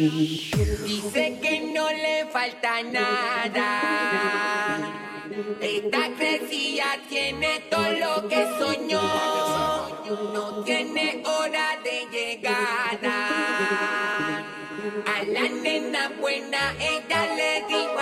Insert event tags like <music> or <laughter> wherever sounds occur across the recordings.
Dice que no le falta nada. Esta crecida tiene todo lo que soñó. No tiene hora de llegada. A la nena buena ella le dijo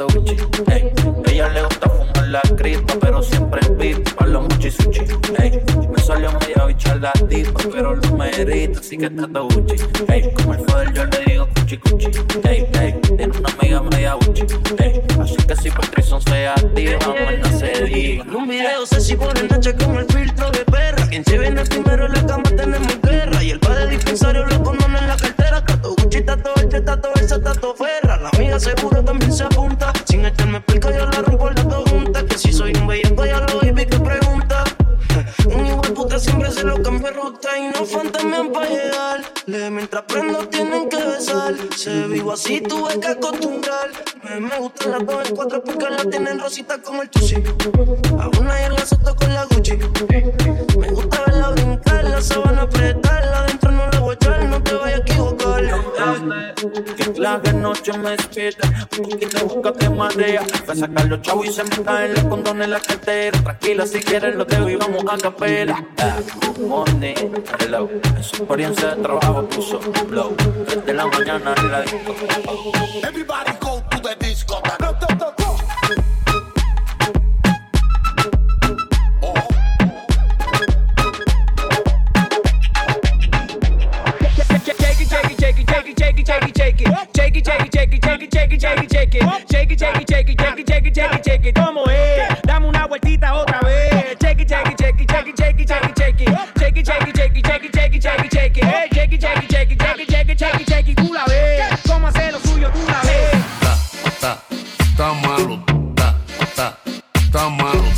Ey. Ella le gusta fumar la cripta, pero siempre en beat. Palo mucho y. Ey. Me salió media bicha la tipa, pero lo merita, así que está touchy. Ey. Como el father yo le digo cuchi cuchi. Ey, ey. Tiene una amiga media uchi. Ey. Así que si Patrison se activa, no se diga. En un video se si pone Nacha con el filtro de perra. Quien se viene primero en la cama tenemos guerra. Y el padre dispensario lo condona en la cartera. Tato Gucci, tato este, tato ese, tato ferra amiga seguro también se apunta. Sin echarme explica, yo la rompo las dos. Que si soy un bellaco, ya lo vi que pregunta. <laughs> Un hijo de puta siempre se lo cambia ruta y no fantasmean pa' llegarle. Mientras prendo tienen que besar. Se vivo así, tuve que acostumbrar. Me, me gustan las dos en cuatro porque la tienen rosita con el chusi. A una y el azoto con la Gucci. Me gusta verla brincar, la sabana apretarla. Adentro no la voy a echar, no te vayas a equivocar. La que noche me despierta, un poquito busca te marea. Va a sacar los chavos y se me caen los condones en la cartera. Tranquila, si quieres lo dejo y vamos a capela. Uh, morning, hello. En su experiencia de trabajo puso blow. Desde la mañana en la disco. Everybody go to the disco. it, shake it, shake it. Shake it, shake it, shake it, shake it, shake it, shake it, shake it. Shake it, shake it, shake it, shake it, shake it, shake it, shake it. Dame una vueltita otra vez. Shake it, shake it, shake it, shake it, shake it, shake it, shake it. Shake it, shake it, shake it, shake it, shake it, shake it, shake it. Shake it, shake it, shake it, shake it, shake it, shake it, shake it. La hacer lo suyo? Tú la malo. Malo.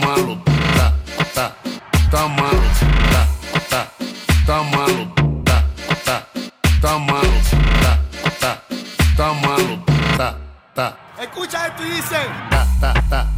Malo. Malo está malo, ta, ta, está malo, ta, ta. Escucha esto y dice. Ta, ta, ta.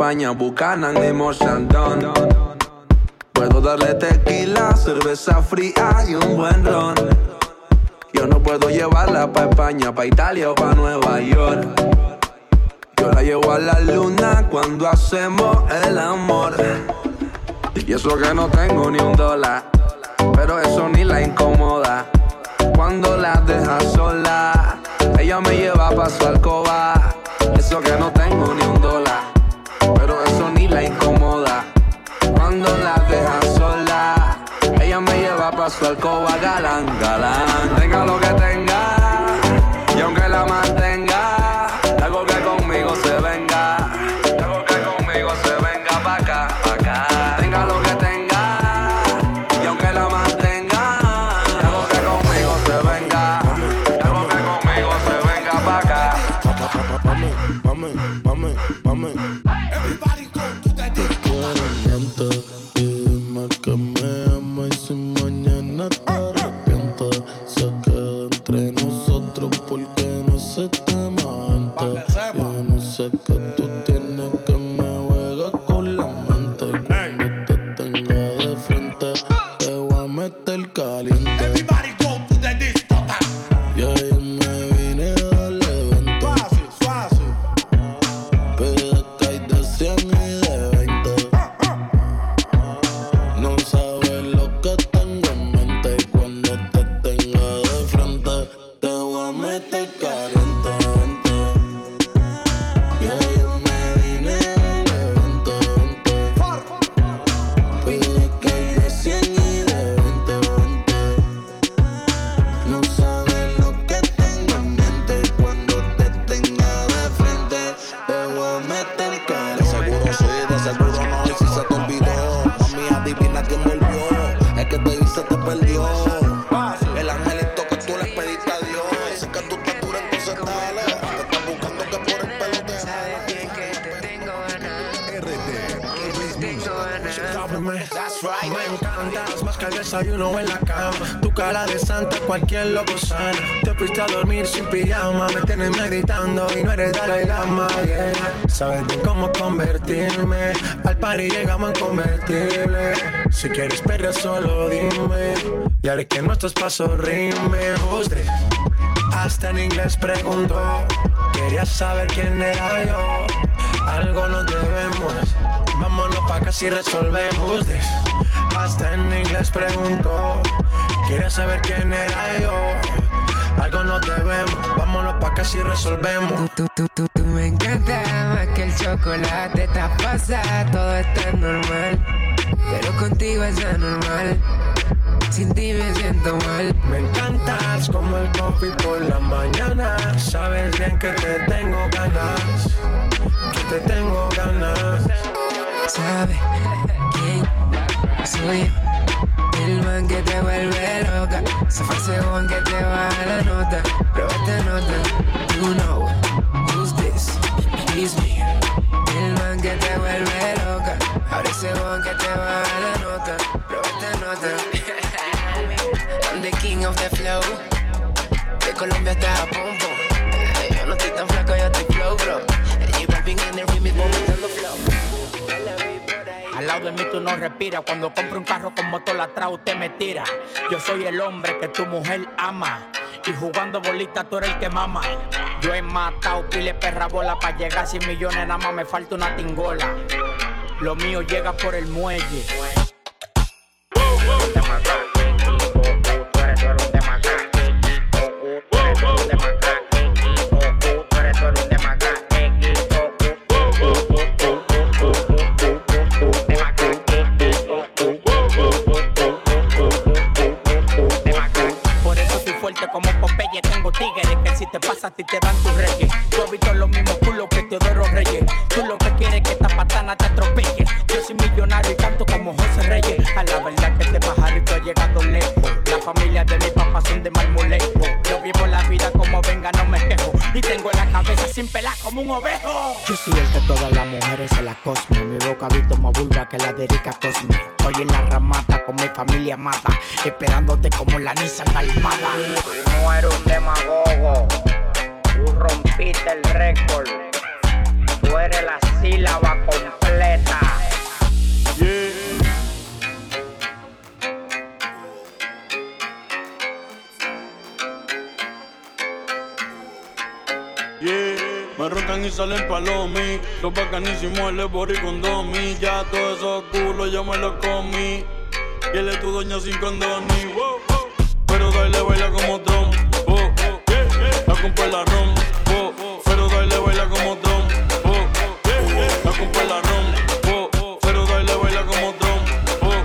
Buchanan ni Mochandon. Puedo darle tequila, cerveza fría y un buen ron. Yo no puedo llevarla pa' España, pa' Italia o pa' Nueva York. Yo la llevo a la luna cuando hacemos el amor. Y eso que no tengo ni un dólar, pero eso ni la incomoda. Cuando la deja sola, ella me lleva pa' su alcoba. Eso que no tengo ni un dólar la incomoda. Cuando la deja sola, ella me lleva pa' su alcoba galán, galán. Tenga lo que tenga, y aunque la mantenga, algo que conmigo se venga, algo que conmigo se venga pa' acá, pa' acá. Tenga lo que tenga, y aunque la mantenga, algo que conmigo se venga, algo que conmigo se venga pa' acá. Mami, mami, desayuno en la cama. Tu cara de santa, cualquier loco sana. Te fuiste a dormir sin pijama. Me tienes meditando y no eres Dalai Lama. Yeah. Sabes bien cómo convertirme. Al party llegamos en convertible. Si quieres perder, solo dime. Y haré que nuestros pasos rimen. Usted hasta en inglés preguntó. Quería saber quién era yo. Algo nos debemos. Vámonos pa' casi resolvemos. Hasta en inglés preguntó. Quería saber quién era yo. Algo nos debemos. Vámonos pa' casi resolvemos. Tú, tú, tú, tú, me encanta más que el chocolate. Está pasa, todo está normal. Pero contigo es anormal. Sin ti me siento mal. Me encantas como el coffee por la mañana. Sabes bien que te tengo ganas. El man que te vuelve loca. Se fue según que te baja la nota. Prueba esta nota. You know who's this? He's me. El man que te vuelve loca. Ahora según que te baja la nota. Prueba esta nota. <laughs> I'm the king of the flow. De Colombia hasta Pum de mí tú no respiras. Cuando compro un carro con motor atrás, usted me tira. Yo soy el hombre que tu mujer ama. Y jugando bolita tú eres el que mama. Yo he matado pile perra bola para llegar a 100 millones, nada más me falta una tingola. Lo mío llega por el muelle. Que si te pasa a ti te dan tus reyes. Tú has visto los mismos culos que Teodoro Reyes. Tú lo que quieres es que esta patana te atropelle. Yo soy millonario y canto como José Reyes. A la verdad que este pajarito ha llegado lejos. La familia de mi papá son de marmolejo. Yo vivo la vida como venga, no me quejo. Y tengo la cabeza sin pelar como un ovejo. Yo soy el que todas las mujeres se la cosmen. Mi boca visto más vulva que la de Erika Cosme. Estoy en la ramata familia mata. Esperándote como la Nissan Almada. Tú no eres un demagogo, tú rompiste el récord. Tú eres la sílaba completa. Yeah, me roncan y salen palomi. Los bacanísimos, el bori con domi. Ya todos esos culos yo me los comí. Y él es tu doña sin condoni. Wow, wow. Pero dale baila como Tom. La compa la rom. Pero dale baila como Tom. Oh. La compa la rom. Pero dale baila como Tom. Oh.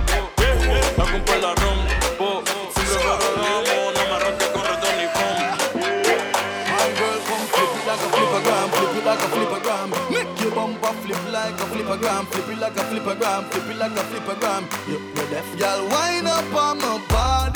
La compa la rom. Flip like a flippergram, flip it like a flippergram, flip it like a flippergram. You, you're deaf. Wind up on my body,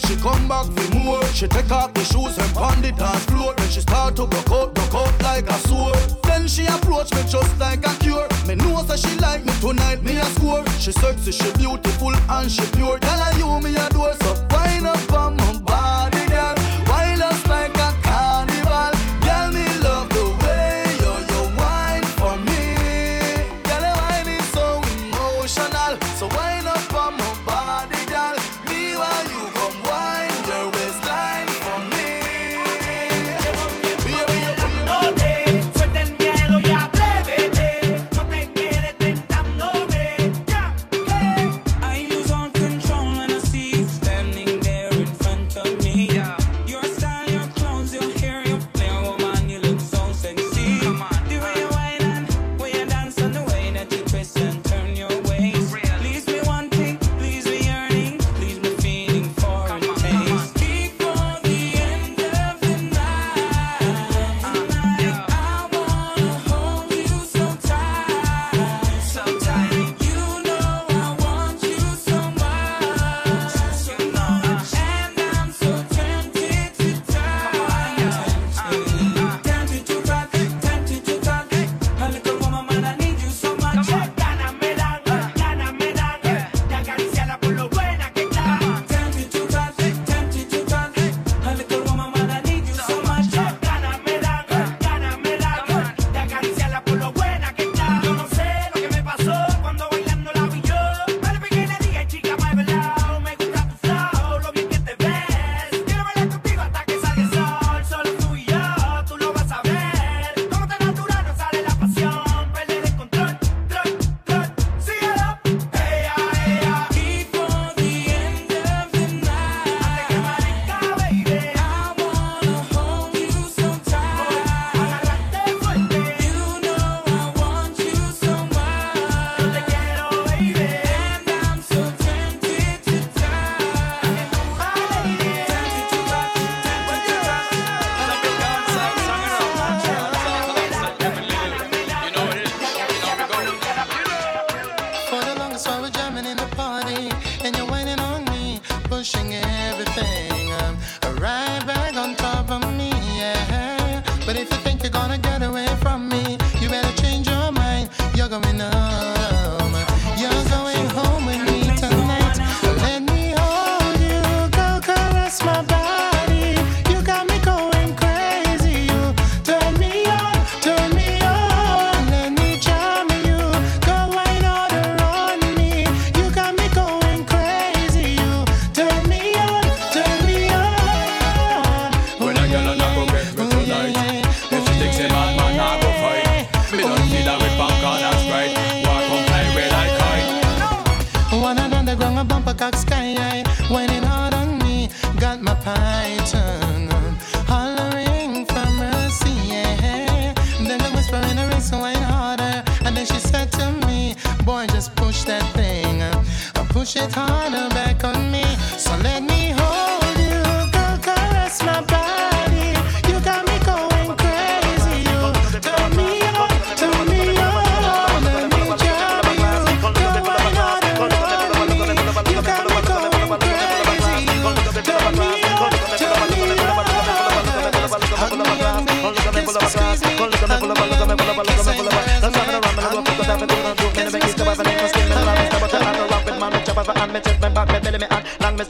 she come back for more. She take off the shoes and pound the dance floor. Then she start to broke out, broke out like a sword. Then she approach me just like a cure. Me know that she like me tonight, me a score. She sexy, she beautiful and she pure. Tell her you me adore,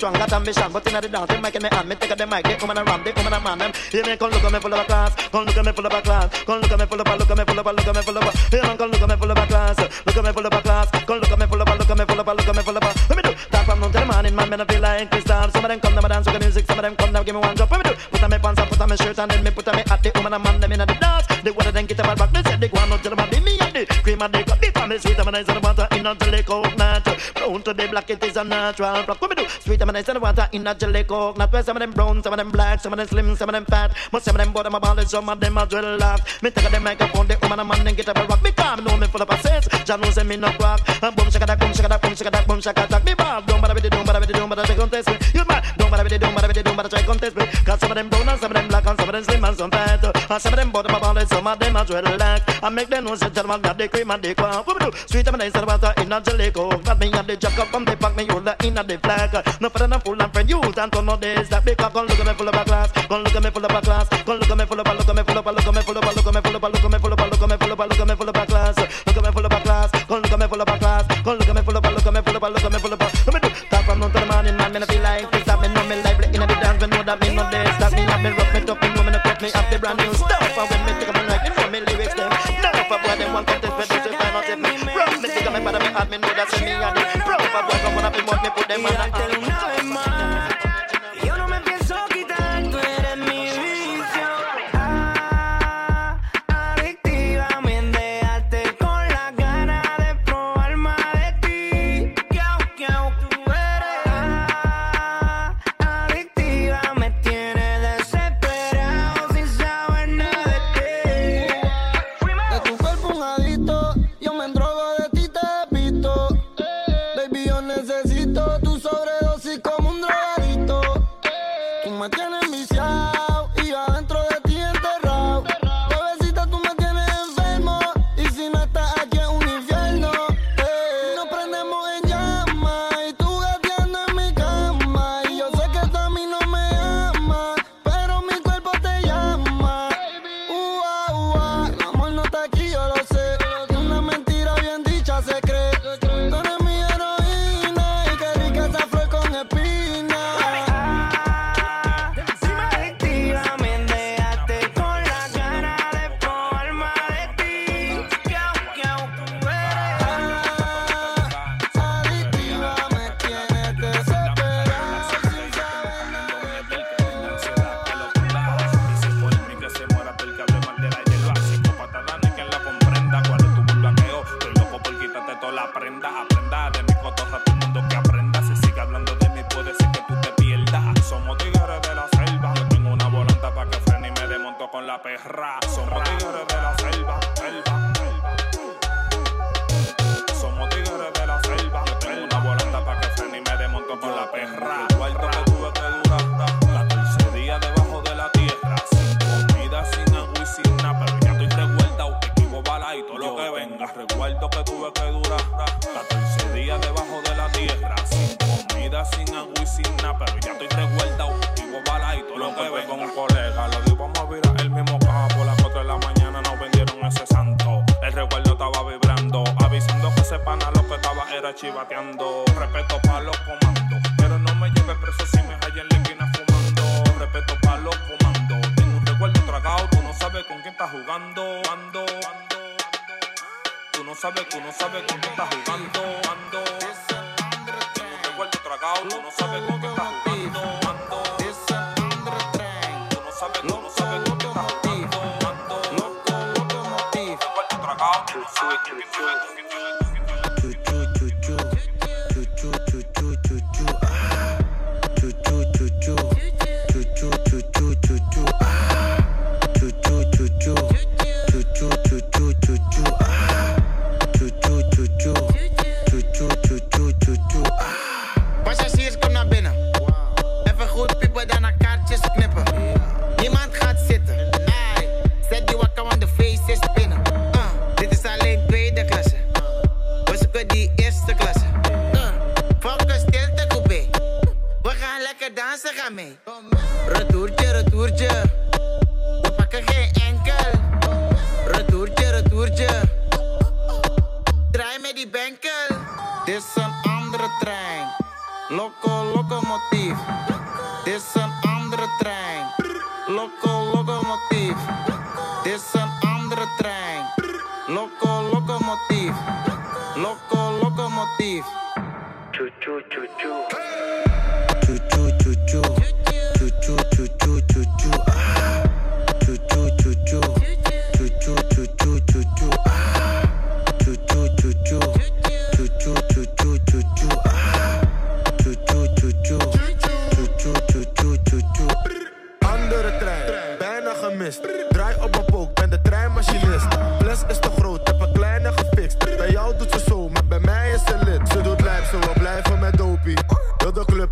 strong, got ambition, but inna the dance, they making me on. Me take a the mic, they come and ram, they come and man them. Hear me, come look at me full of a class, come look at me full of a class, come look at me full of a, look at me full of a, look at me full of a. Hear me, come look at me full of a class, look at me full of a class, come look at me full of a, look at me full of a, look at me full of a. Let me do that from noon till the morning, man, me no feel like crystal. Some of them come down, dance with the music, some of them come down, give me one drop. Let me do. Put on me pants, put on me shirt, and then me put on me hat. The woman and man them inna the dance. The one of them get up and back, they say they go on until the body me and the cream and the cup. The family sweet, and nice and water in a jelly coconut. Brown to the black, it is a natural. Rock, what me do? Sweet, and nice and water in a jelly coconut. Where some of them brown, some of them black, some of them slim, some of them fat. But some of them bottom about it, some of them drill laugh. Me take a the microphone, the woman and man then get up and rock. Me calm, know me full of a. Jah knows me no crack. And boom, shaka that, boom, shaka that, boom, shaka that, boom, shaka that. Me bad, don't bother with the, don't bother with the, don't bother try contest me. You mad, don't bother with the, don't bother with the, don't bother try contest me. Cause some of them brown and some of them black and some of them slim and some fat. And some of them bottom about it, some of them drill laugh. I make them know say gentleman got the cream and the quack. Do? Sweet and nice and water in a jelly. That me and the jack up from the back, me hold the in the flag. No for them fool and friend, you and to know this. That big come look at me full of a glass. Come look at me full of a glass. Come look at me full of a, look at me full of a, look at me full of a, look at me full of a, look at me full of a, look at me full of a, look at me full of a glass. Look at me full of a glass. Come look at me full of a glass. Come look at me full of a, look at me full of a, look at me full of a. Let me do that from noon till the morning, man. Me no feel like this. That me know me lively in the dance. Me know that me know this. That me have me rough, me tough, me know me no cut me up the brand new stuff.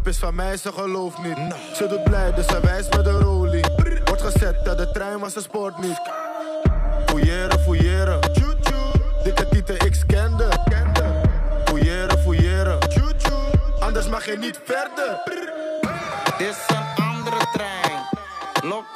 is van mij, ze gelooft niet. Ze doet blij, dus ze wijst met de rolie. Wordt gezet dat de trein was, ze sport niet. Fouilleren, fouilleren. Dikke tieten, ik kende. Fouilleren, fouilleren. Anders mag je niet verder. Dit is een andere trein. Lok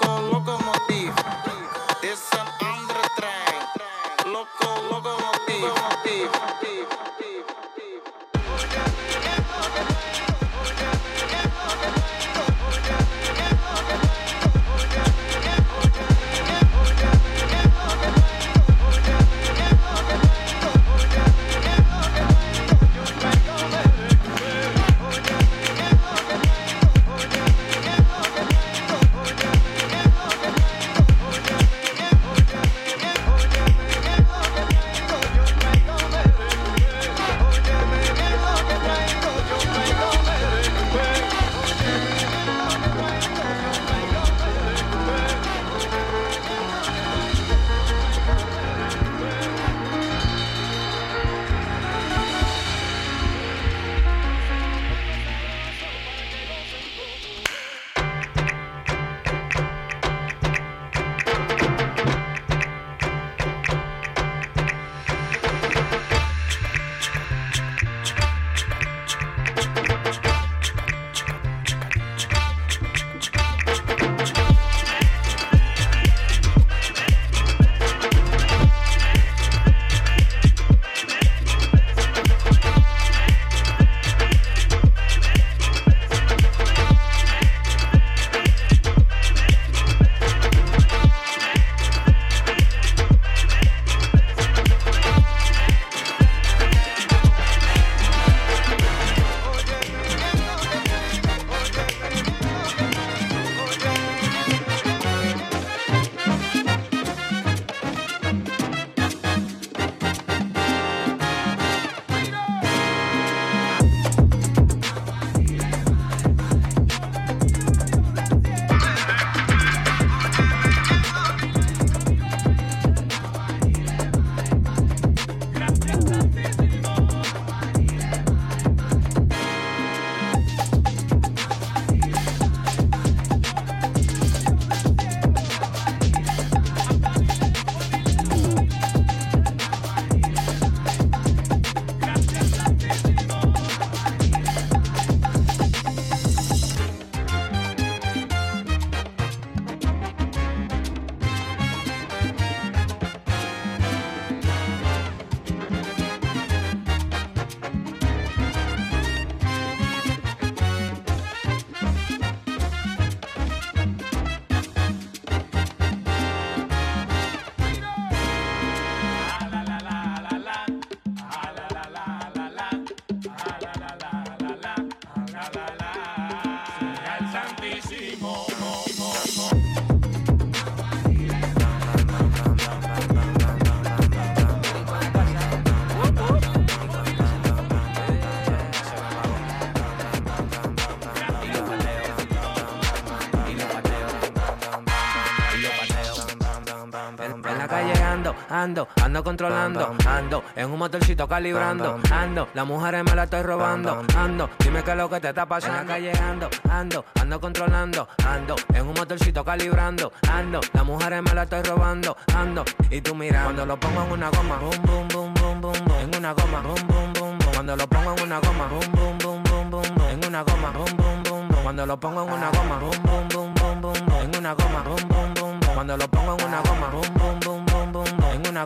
ando, ando controlando, ando, en un motorcito calibrando, ando, las mujeres me la estoy robando, ando, dime qué es lo que te está pasando, en la calle ando, ando, ando controlando, ando, en un motorcito calibrando, ando, las mujeres me la estoy robando, ando, y tú mira, cuando lo pongo en una goma, boom, boom, boom, boom, boom, boom, en una goma, boom, boom, boom, boom, cuando lo pongo en una goma, boom, boom, boom, boom, boom, boom, en una goma, boom, boom, boom, boom, cuando lo pongo en una goma, boom, boom, boom, boom, boom, boom, en una goma, boom, boom, boom, boom, cuando lo pongo en una goma, boom, boom, boom,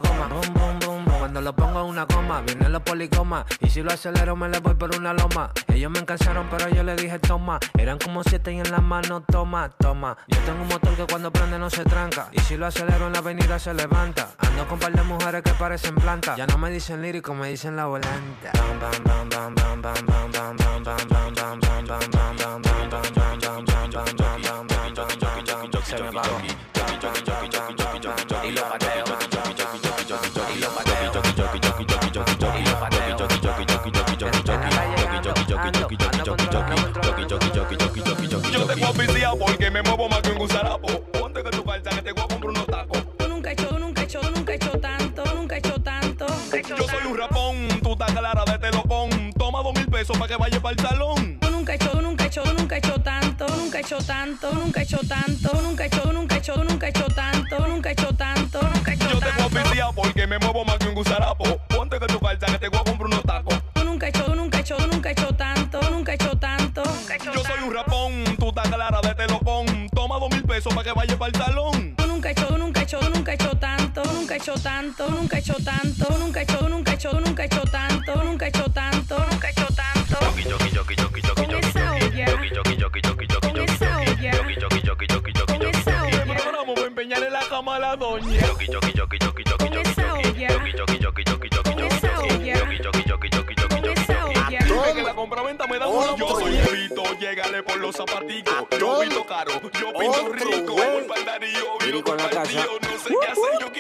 boom, boom, boom, cuando lo pongo en una goma, vienen los policomas, y si lo acelero me le voy por una loma, ellos me encansaron pero yo le dije toma, eran como siete y en la mano toma, toma, yo tengo un motor que cuando prende no se tranca, y si lo acelero en la avenida se levanta, ando con par de mujeres que parecen plantas, ya no me dicen lírico, me dicen la volanta. Bam, bam,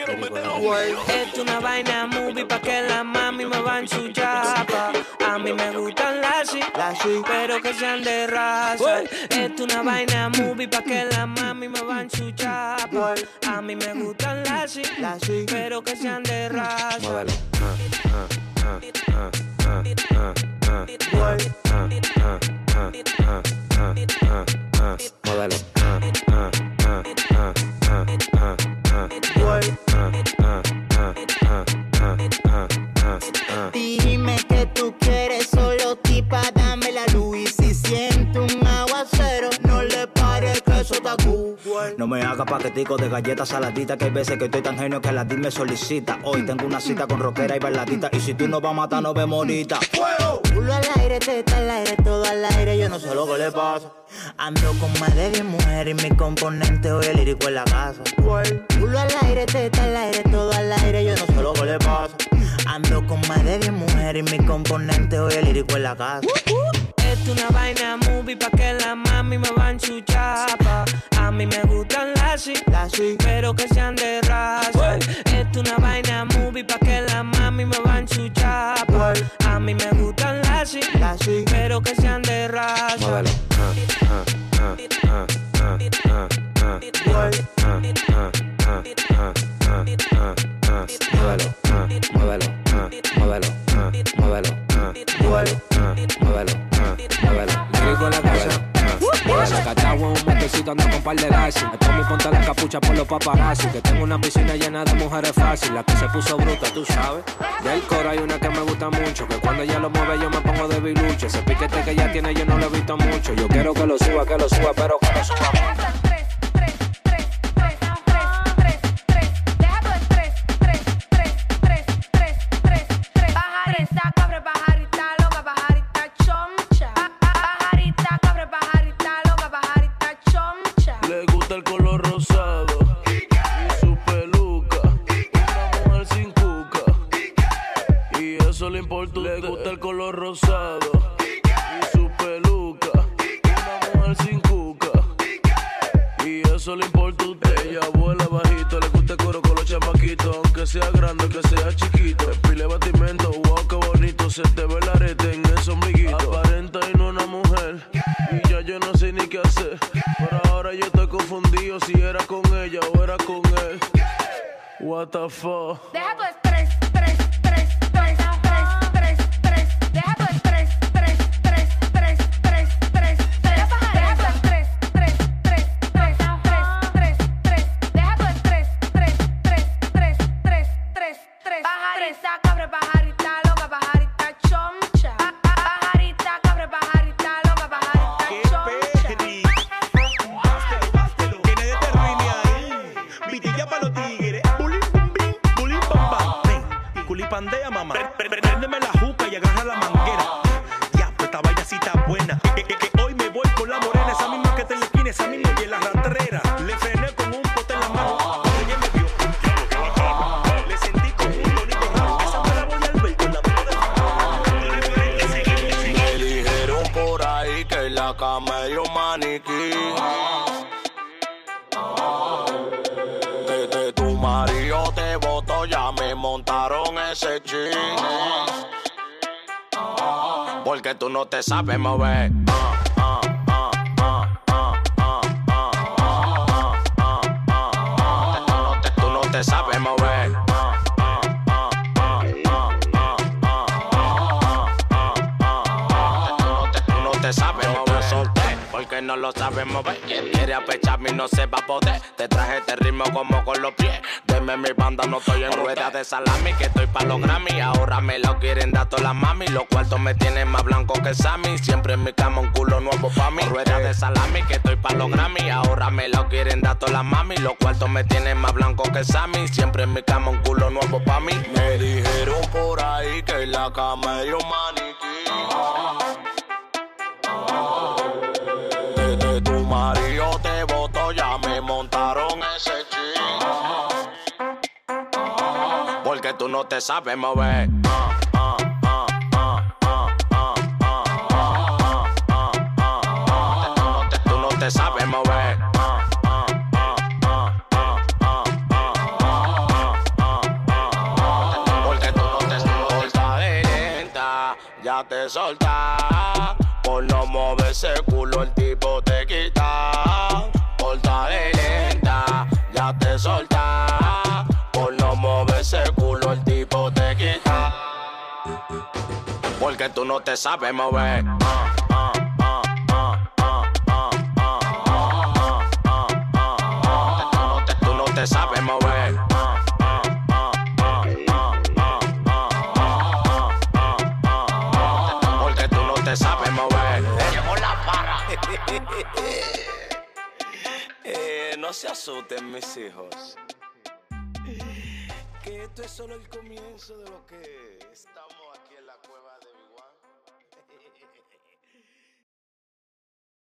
Esto una vaina movie pa' que la mami me va a enchuchar pa. A mí me gustan las sí, pero que sean de raza. Esto una vaina movie pa' que la mami me va a enchuchar pa. A mí me gustan las sí, pero que sean de raza. Dime que tú quieres solo tipa, dame la luz. Y si siento un eso está cool. No me hagas paquetico de galletas saladitas Que hay veces que estoy tan genio que la DIL me solicita Hoy tengo una cita con rockera y bailadita Y si tú no vas a matar, no vemos ahorita Culo al aire, teta al aire, todo al aire, yo no sé lo que le pasa. Ando con más de 10 mujeres y mi componente hoy el lírico en la casa. Culo al aire, teta al aire, todo al aire, yo no sé lo que le pasa. Ando con más de 10 mujeres y mi componente hoy el lírico en la casa. Esto una vaina movie pa' que la mami me va a enchuchar pa. A a mí me gustan las y, las y. pero que sean de raza. Es una vaina movie pa' que la mami me va en su A mí me gustan las y, las y. pero que sean de raza. Móvelo. Móvelo, móvelo, móvelo, móvelo, móvelo, móvelo, móvelo. con la casa, la Metecito ando con par de lazi. Me tomo y ponte la capucha por los paparazzi. Que tengo una piscina llena de mujeres fácil. La que se puso bruta, tú sabes. Del coro hay una que me gusta mucho. Que cuando ella lo mueve yo me pongo de bilucho. Ese piquete que ella tiene yo no lo he visto mucho. Yo quiero que lo suba, que lo suba, pero que lo suba Aunque sea grande, que sea chiquito. Pile batimento, wow, qué bonito. Se te ve el arete en ese ombliguito. Aparenta y no una mujer. Y ya yo no sé ni qué hacer. Pero ahora yo estoy confundido si era con ella o era con él. What the fuck? Que tu marido te botó, ya me montaron ese chin. Porque tú no te sabes mover. Ah, no lo sabes mover. Quien quiere apecharme no se va a poder. Te traje este ritmo como con los pies. Deme mi banda, no estoy en rueda de salami. Que estoy pa' los Grammy. Ahora me lo quieren dar todas las mami. Los cuartos me tienen más blanco que Sammy. Siempre en mi cama un culo nuevo pa' mí. Rueda de salami, que estoy pa' los Grammy. Ahora me lo quieren dar todas las mami. Los cuartos me tienen más blanco que Sammy. Siempre en mi cama un culo nuevo pa' mí. Me dijeron por ahí que en la cama hay un maniquí. tú no te sabes mover. Tú no te sabes mover. Porque tú no te sabes lenta, ya te solta. Por no mover ese culo el tipo te quita. Porta de lenta, ya te solta. porque tú no te sabes mover. Tú no te sabes mover. Porque tú no te sabes mover. Llegó la para. Eh, no se asusten mis hijos. Que esto es solo el comienzo de lo que estamos.